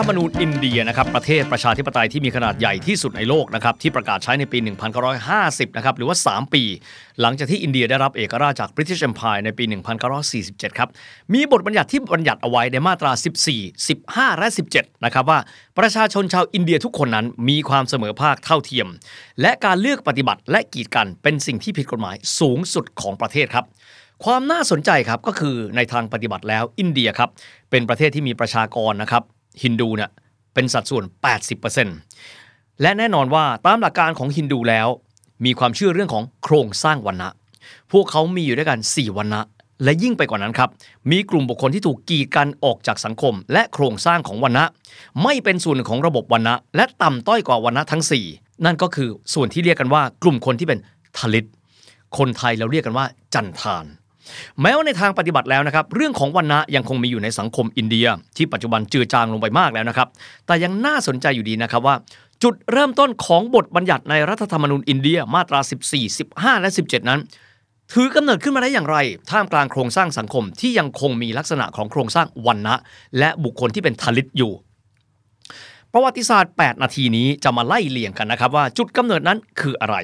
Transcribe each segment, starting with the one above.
ฐธรรมนูญอินเดียนะครับประเทศประชาธิปไตยที่มีขนาดใหญ่ที่สุดในโลกนะครับที่ประกาศใช้ในปี 1950 นะครับหรือว่า 3 ปี หลังจากที่อินเดียได้รับเอกราชจาก British Empire ในปี 1947 ครับ มีบทบัญญัติที่บัญญัติเอาไว้ในมาตรา 14 15 และ 17 นะครับว่าประชาชนชาวอินเดียทุกคนนั้นมีความเสมอภาคเท่าเทียม และการเลือกปฏิบัติและกีดกันเป็นสิ่งที่ผิดกฎหมายสูงสุดของประเทศครับความน่าสนใจครับก็คือในทางปฏิบัติแล้วอินเดียครับเป็นประเทศที่มีประชากรนะครับ ฮินดูเนี่ยเป็นสัดส่วน 80%และแน่นอนว่าตามหลักการของฮินดูแล้ว มีความเชื่อเรื่องของโครงสร้างวันนะพวกเขามีอยู่ด้วยกัน 4วันนะและยิ่งไปกว่านั้นครับ มีกลุ่มบุคคลที่ถูกกีดกันออกจากสังคม และโครงสร้างของวันนะไม่เป็นส่วนของระบบวันนะและต่ำต้อยกว่าวันนะทั้ง 4 นั่นก็คือส่วนที่เรียกกันว่ากลุ่มคนที่เป็นทลิตคนไทยเราเรียกกันว่าจันทาน แม้ว่าในทางปฏิบัติแล้วนะครับ เรื่องของวันนะยังคงมีอยู่ในสังคมอินเดีย ที่ปัจจุบันจืดจางลงไปมากแล้วนะครับ แต่ยังน่าสนใจอยู่ดีนะครับว่า จุดเริ่มต้นของบทบัญญัติในรัฐธรรมนูญอินเดียมาตรา 14 15 และ 17 นั้น ถือกำเนิดขึ้นมาได้อย่างไร ท่ามกลางโครงสร้างสังคมที่ยังคงมีลักษณะของโครงสร้างวันนะและบุคคลที่เป็นทลิตอยู่ ประวัติศาสตร์ 8 นาทีนี้จะมาไล่เลี่ยงกันนะครับว่าจุดกำเนิดนั้นคืออะไร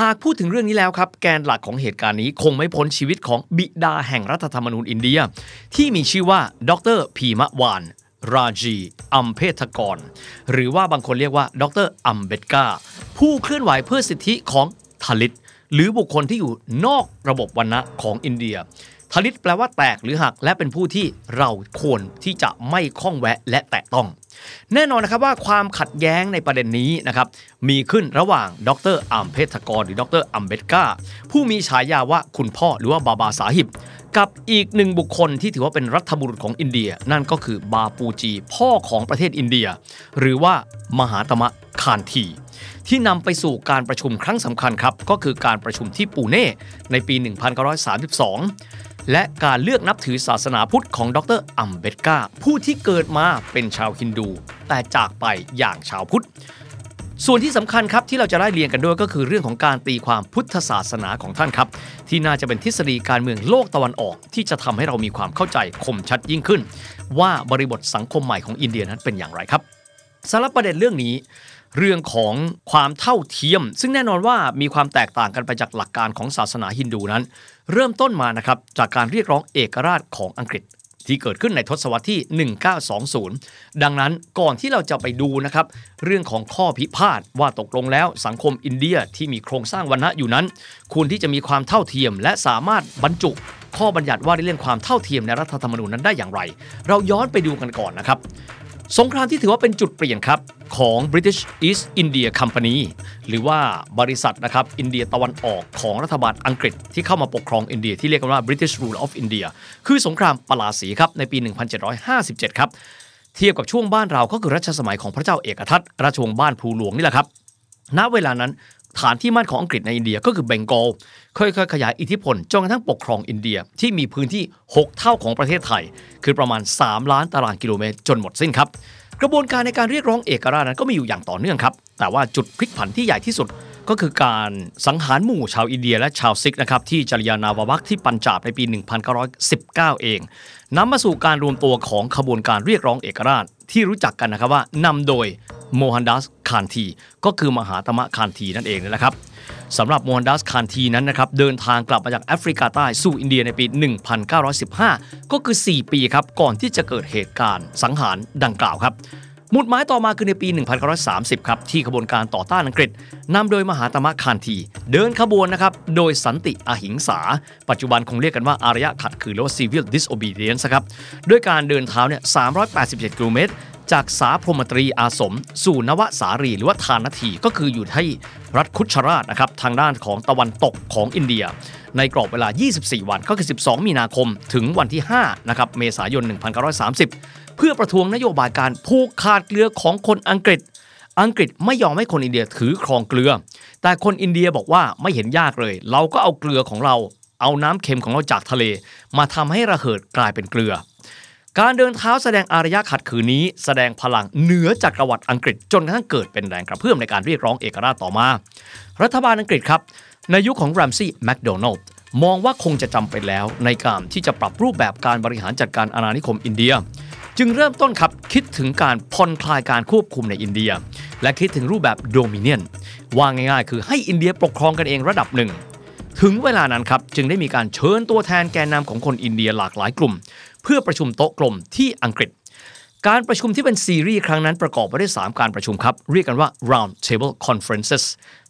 หากพูดถึงเรื่องนี้แล้วครับ แกนหลักของเหตุการณ์นี้คงไม่พ้นชีวิตของบิดาแห่งรัฐธรรมนูญอินเดีย ที่มีชื่อว่าดรพีมะวานราจีอัมเพทกร หรือว่าบางคนเรียกว่าดร.อัมเบดการ์ผู้เคลื่อนไหวเพื่อสิทธิของทลิต หรือบุคคลที่อยู่นอกระบบวรรณะของอินเดียทลิตแปลว่าแตกหรือหักและเป็นผู้ที่เราควรที่จะไม่ข้องแวะและแตะต้อง แน่นอนนะครับว่าความขัดแย้งในประเด็นนี้นะครับมีขึ้นระหว่างดร.อัมเพทกรหรือดร.อัมเบดการ์ผู้มีฉายาว่าคุณพ่อหรือว่าบาบาสาหิบ กับอีกหนึ่งบุคคลที่ถือว่าเป็นรัฐบุรุษของอินเดีย นั่นก็คือบาปูจี พ่อของประเทศอินเดีย หรือว่ามหาตมะคานทีที่นำไปสู่การประชุมครั้งสำคัญครับ ก็คือการประชุมที่ปูเน่ในปี 1932 และการเลือกนับถือศาสนาพุทธของดรอัมเบดกาผู้ที่เกิดมาเป็นชาวฮินดู แต่จากไปอย่างชาวพุทธ ส่วนที่สำคัญครับที่เราจะได้เรียนกันด้วยก็คือเรื่องของการตีความพุทธศาสนาของท่านครับ ที่น่าจะเป็นทฤษฎีการเมืองโลกตะวันออก ที่จะทำให้เรามีความเข้าใจคมชัดยิ่งขึ้น ว่าบริบทสังคมใหม่ของอินเดียนั้นเป็นอย่างไรครับสำหรับประเด็นเรื่องนี้ เรื่องของความเท่าเทียม ซึ่งแน่นอนว่ามีความแตกต่างกันไปจากหลักการของศาสนาฮินดูนั้น เริ่มต้นมานะครับจากการเรียกร้องเอกราชของอังกฤษที่เกิดขึ้นในทศวรรษที่ 1920 ดังนั้นก่อนที่เราจะไปดูนะครับเรื่องของข้อพิพาทว่าตกลงแล้วสังคมอินเดียที่มีโครงสร้างวรรณะอยู่นั้น ควรที่จะมีความเท่าเทียม และสามารถบรรจุ ข้อบัญญัติว่าด้เรื่องความเท่าเทียมในรัฐธรรมนูญนั้นได้อย่างไร เราย้อนไปดูกันก่อนนะครับ สงครามที่ถือว่าเป็นจุดเปลี่ยนครับของ British East India Company หรือว่าบริษัทนะครับอินเดียตะวันออกของรัฐบาลอังกฤษที่เข้ามาปกครองอินเดียที่เรียกกันว่า British Rule of India คือสงครามปลาสีครับในปี 1757 ครับ เทียบกับช่วงบ้านเราก็คือรัชสมัยของพระเจ้าเอกทัตราชวงศ์บ้านภูหลวงนี่แหละครับ ณ เวลานั้น ฐานที่มั่นของอังกฤษในอินเดียก็คือเบงกอลค่อยๆขยายอิทธิพลจนกระทั่งปกครองอินเดียที่มีพื้นที่ 6 เท่าของประเทศไทย คือประมาณ 3 ล้านตารางกิโลเมตรจนหมดสิ้นครับ กระบวนการในการเรียกร้องเอกราชนั้นก็มีอยู่อย่างต่อเนื่องครับ แต่ว่าจุดพลิกผันที่ใหญ่ที่สุดก็คือการสังหารหมู่ชาวอินเดียและชาวซิกข์นะครับที่จัลเลียนวาลาบากที่ปัญจาบในปี 1919 เองนำมาสู่การรวมตัวของขบวนการเรียกร้องเอกราชที่รู้จักกันนะครับว่านำโดย โมฮันดัสคานที ก็คือมหาตมะคานทีนั่นเองนะครับสำหรับโมฮันดัสคานทีนั้นนะครับเดินทางกลับมาจากแอฟริกาใต้สู่อินเดียในปี 1915 ก็คือ 4 ปีครับก่อนที่จะเกิดเหตุการณ์สังหารดังกล่าวครับหมุดหมายต่อมาคือในปี 1930 ครับ ที่ขบวนการต่อต้านอังกฤษนำโดยมหาตมะคานที เดินขบวนนะครับ โดยสันติอหิงสา ปัจจุบันคงเรียกกันว่าอารยะขัดขืนหรือว่า civil disobedience ครับ ด้วยการเดินเท้าเนี่ย 387 กิโลเมตร จากสาพรหมตรีอาสม สู่นวสารีหรือว่าทานทีก็คืออยู่ที่รัฐคุชราชนะครับทางด้านของตะวันตกของอินเดีย ในกรอบเวลา 24 วันก็คือ 12 มีนาคมถึงวันที่5นะครับเมษายน 1930 เพื่อประท้วงนโยบายการผูกขาดเกลือของคนอังกฤษ อังกฤษไม่ยอมให้คนอินเดียถือครองเกลือ แต่คนอินเดียบอกว่าไม่เห็นยากเลย เราก็เอาเกลือของเราเอาน้ำเค็มของเราจากทะเล มาทำให้ระเหิดกลายเป็นเกลือ การเดินเท้าแสดงอารยะขัดขืนนี้ แสดงพลังเหนือจักรวรรดิอังกฤษจนกระทั่งเกิดเป็นแรงกระเพื่อมในการเรียกร้องเอกราชต่อมา รัฐบาลอังกฤษครับ ในยุคของแรมซี่แมคโดนัลด์มองว่าคงจะจำเป็นแล้วในการที่จะปรับรูปแบบการบริหารจัดการอาณานิคมอินเดีย จึงเริ่มต้นครับคิดถึงการผ่อนคลายการควบคุมในอินเดีย และคิดถึงรูปแบบโดมิเนียนว่าง่ายๆ คือให้อินเดียปกครองกันเองระดับหนึ่งถึงเวลานั้นครับจึงได้มีการเชิญตัวแทนแกนนำของคนอินเดียหลากหลายกลุ่ม เพื่อประชุมโต๊ะกลมที่อังกฤษ การประชุมที่เป็นซีรีส์ครั้งนั้นประกอบไปด้วย 3 การประชุมครับ เรียกกันว่า Round Table Conferences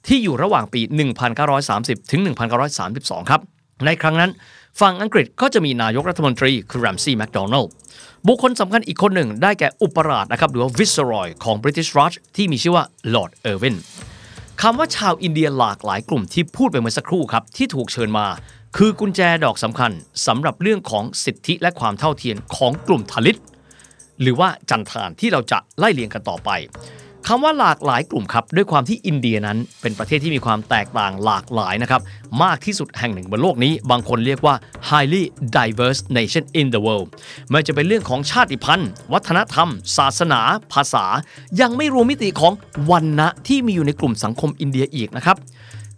ที่อยู่ระหว่างปี 1930 ถึง 1932 ครับ ในครั้งนั้นฝั่งอังกฤษก็จะมีนายกรัฐมนตรีคือ Ramsay MacDonald บุคคลสำคัญอีกคนหนึ่งได้แก่อุปราชนะครับหรือว่า Viceroy ของ British Raj ที่มีชื่อว่า Lord Irwin คำว่าชาวอินเดียหลากหลายกลุ่มที่พูดไปเมื่อสักครู่ครับ ที่ถูกเชิญมา คือกุญแจดอกสำคัญสำหรับเรื่องของสิทธิและความเท่าเทียมของกลุ่มทลิต หรือว่าจันทานที่เราจะไล่เลียงกันต่อไป คำว่าหลากหลายกลุ่มครับ ด้วยความที่อินเดียนั้นเป็นประเทศที่มีความแตกต่างหลากหลายนะครับ มากที่สุดแห่งหนึ่งบนโลกนี้ บางคนเรียกว่า highly diverse nation in the world ไม่จะเป็นเรื่องของชาติพันธุ์ วัฒนธรรม ศาสนา ภาษา ยังไม่รวมมิติของวรรณะที่มีอยู่ในกลุ่มสังคมอินเดียอีกนะครับ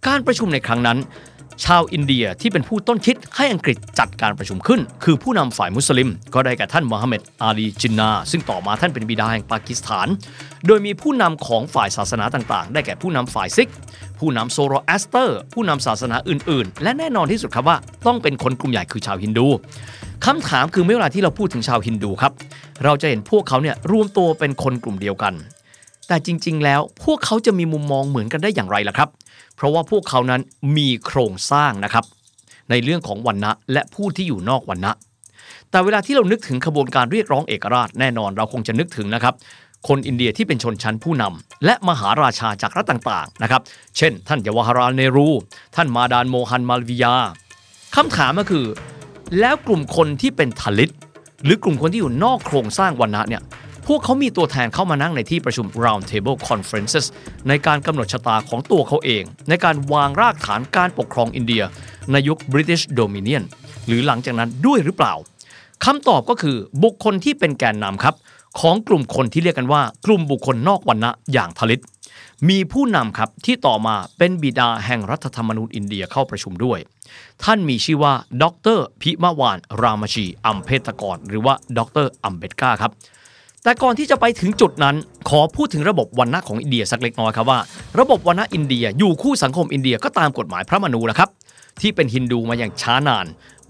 การประชุมในครั้งนั้น ชาวอินเดียที่เป็นผู้ต้นคิดให้อังกฤษจัดการประชุมขึ้น คือผู้นำฝ่ายมุสลิม ก็ได้แก่ท่านโมฮัมหม็ดอาลีจินนา ซึ่งต่อมาท่านเป็นบิดาแห่งปากีสถาน โดยมีผู้นำของฝ่ายศาสนาต่างๆ ได้แก่ผู้นำฝ่ายซิกข์ ผู้นำโซโรแอสเตอร์ ผู้นำศาสนาอื่นๆ และแน่นอนที่สุดครับว่าต้องเป็นคนกลุ่มใหญ่คือชาวฮินดูคำถามคือเมื่อเวลาที่เราพูดถึงชาวฮินดูครับ เราจะเห็นพวกเขาเนี่ยรวมตัวเป็นคนกลุ่มเดียวกัน แต่จริง ๆ แล้วพวกเขาจะมีมุมมองเหมือนกันได้อย่างไรล่ะครับ เพราะว่าพวกเขานั้นมีโครงสร้างนะครับ ในเรื่องของวันนะและผู้ที่อยู่นอกวันนะแต่เวลาที่เรานึกถึงขบวนการเรียกร้องเอกราชแน่นอนเราคงจะนึกถึงนะครับ คนอินเดียที่เป็นชนชั้นผู้นำและมหาราชาจากรัฐต่างๆนะครับ เช่น ท่านเยาวาราเนรู ท่านมาดานโมฮันมาลวิยาคำถามก็คือ แล้วกลุ่มคนที่เป็นทลิต หรือกลุ่มคนที่อยู่นอกโครงสร้างวันนะเนี่ย พวกเขามีตัวแทนเข้ามานั่งในที่ประชุม Round Table Conferences ในการกำหนดชะตาของตัวเขาเอง ในการวางรากฐานการปกครองอินเดีย ในยุค British Dominion หรือหลังจากนั้นด้วยหรือเปล่าคำตอบก็คือบุคคลที่เป็นแกนนำครับ ของกลุ่มคนที่เรียกกันว่ากลุ่มบุคคลนอกวันนะอย่างทลิตมีผู้นำครับที่ต่อมาเป็นบิดาแห่งรัฐธรรมนูญอินเดียเข้าประชุมด้วย ท่านมีชื่อว่า ดรพิมาวาน รามชีอัมเพตกร หรือว่า ดรอัมเบตกาครับ แต่ก่อนที่จะไปถึงจุดนั้น ขอพูดถึงระบบวันณะของอินเดียสักเล็กน้อยครับว่า ระบบวันณะอินเดียอยู่คู่สังคมอินเดียก็ตามกฎหมายพระมนูนะครับที่เป็นฮินดูมาอย่างช้านาน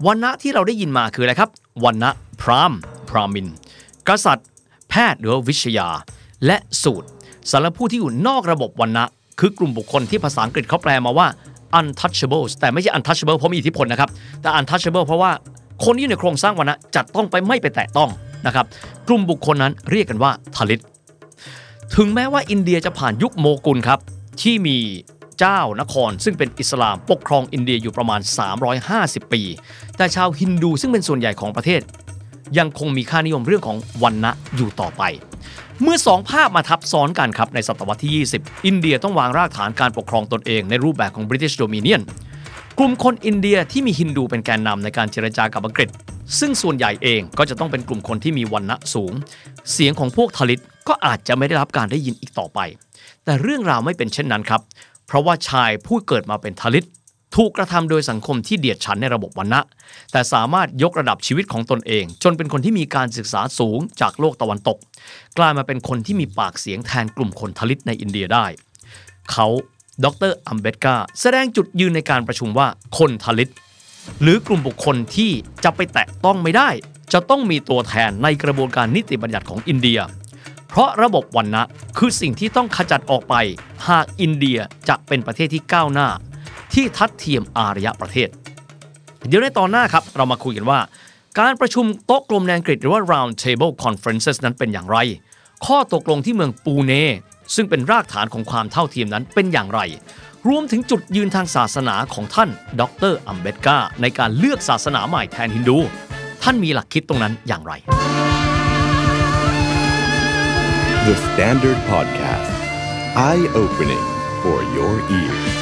วันณะที่เราได้ยินมาคืออะไรครับวันณะพรามพรามิน กษัตริย์ แพทย์หรือวิชยา และสูตรสำหรับผู้ที่อยู่นอกระบบวันณะคือกลุ่มบุคคลที่ภาษาอังกฤษเขาแปลมาว่า untouchables แต่ไม่ใช่ untouchable เพราะมีอิทธิพลนะครับ แต่ untouchable เพราะว่าคนที่อยู่ในโครงสร้างวันณะจะต้องไปไม่ไปแตะต้อง นะครับกลุ่มบุคคลนั้นเรียกกันว่าทลิต ถึงแม้ว่าอินเดียจะผ่านยุคโมกุลครับที่มีเจ้านคร ซึ่งเป็นอิสลามปกครองอินเดียอยู่ประมาณ 350 ปี แต่ชาวฮินดูซึ่งเป็นส่วนใหญ่ของประเทศ ยังคงมีค่านิยมเรื่องของวันนะอยู่ต่อไป เมื่อสองภาพมาทับซ้อนกันครับในศตวรรษที่ 20 อินเดียต้องวางรากฐานการปกครองตนเองในรูปแบบของ British Dominion กลุ่มคนอินเดียที่มีฮินดูเป็นแกนนำในการเจรจากับอังกฤษ ซึ่งส่วนใหญ่เองก็จะต้องเป็นกลุ่มคนที่มีวันณะสูง เสียงของพวกทลิตก็อาจจะไม่ได้รับการได้ยินอีกต่อไป แต่เรื่องราวไม่เป็นเช่นนั้นครับ เพราะว่าชายผู้เกิดมาเป็นทลิตถูกกระทำโดยสังคมที่เดียดฉันในระบบวันณะ แต่สามารถยกระดับชีวิตของตนเอง จนเป็นคนที่มีการศึกษาสูงจากโลกตะวันตก กลายมาเป็นคนที่มีปากเสียงแทนกลุ่มคนทลิตในอินเดียได้ เขาดรอัมเบตกาแสดงจุดยืนในการประชุมว่าคนทลิต หรือกลุ่มบุคคลที่จะไปแตะต้องไม่ได้ จะต้องมีตัวแทนในกระบวนการนิติบัญญัติของอินเดีย เพราะระบบวันนะคือสิ่งที่ต้องขจัดออกไป หากอินเดียจะเป็นประเทศที่ก้าวหน้า ที่ทัดเทียมอารยประเทศ เดี๋ยวในตอนหน้าครับ เรามาคุยกันว่า การประชุมโต๊ะกลมในอังกฤษหรือว่า Round Table Conferences นั้นเป็นอย่างไร ข้อตกลงที่เมืองปูเนซึ่งเป็นรากฐานของความเท่าเทียมนั้นเป็นอย่างไร รวมถึงจุดยืนทางศาสนาของท่านดรอัมเบตกาในการเลือกศาสนาใหม่แทนฮินดู ท่านมีหลักคิดตรงนั้นอย่างไร The Standard Podcast. Eye opening for your ears.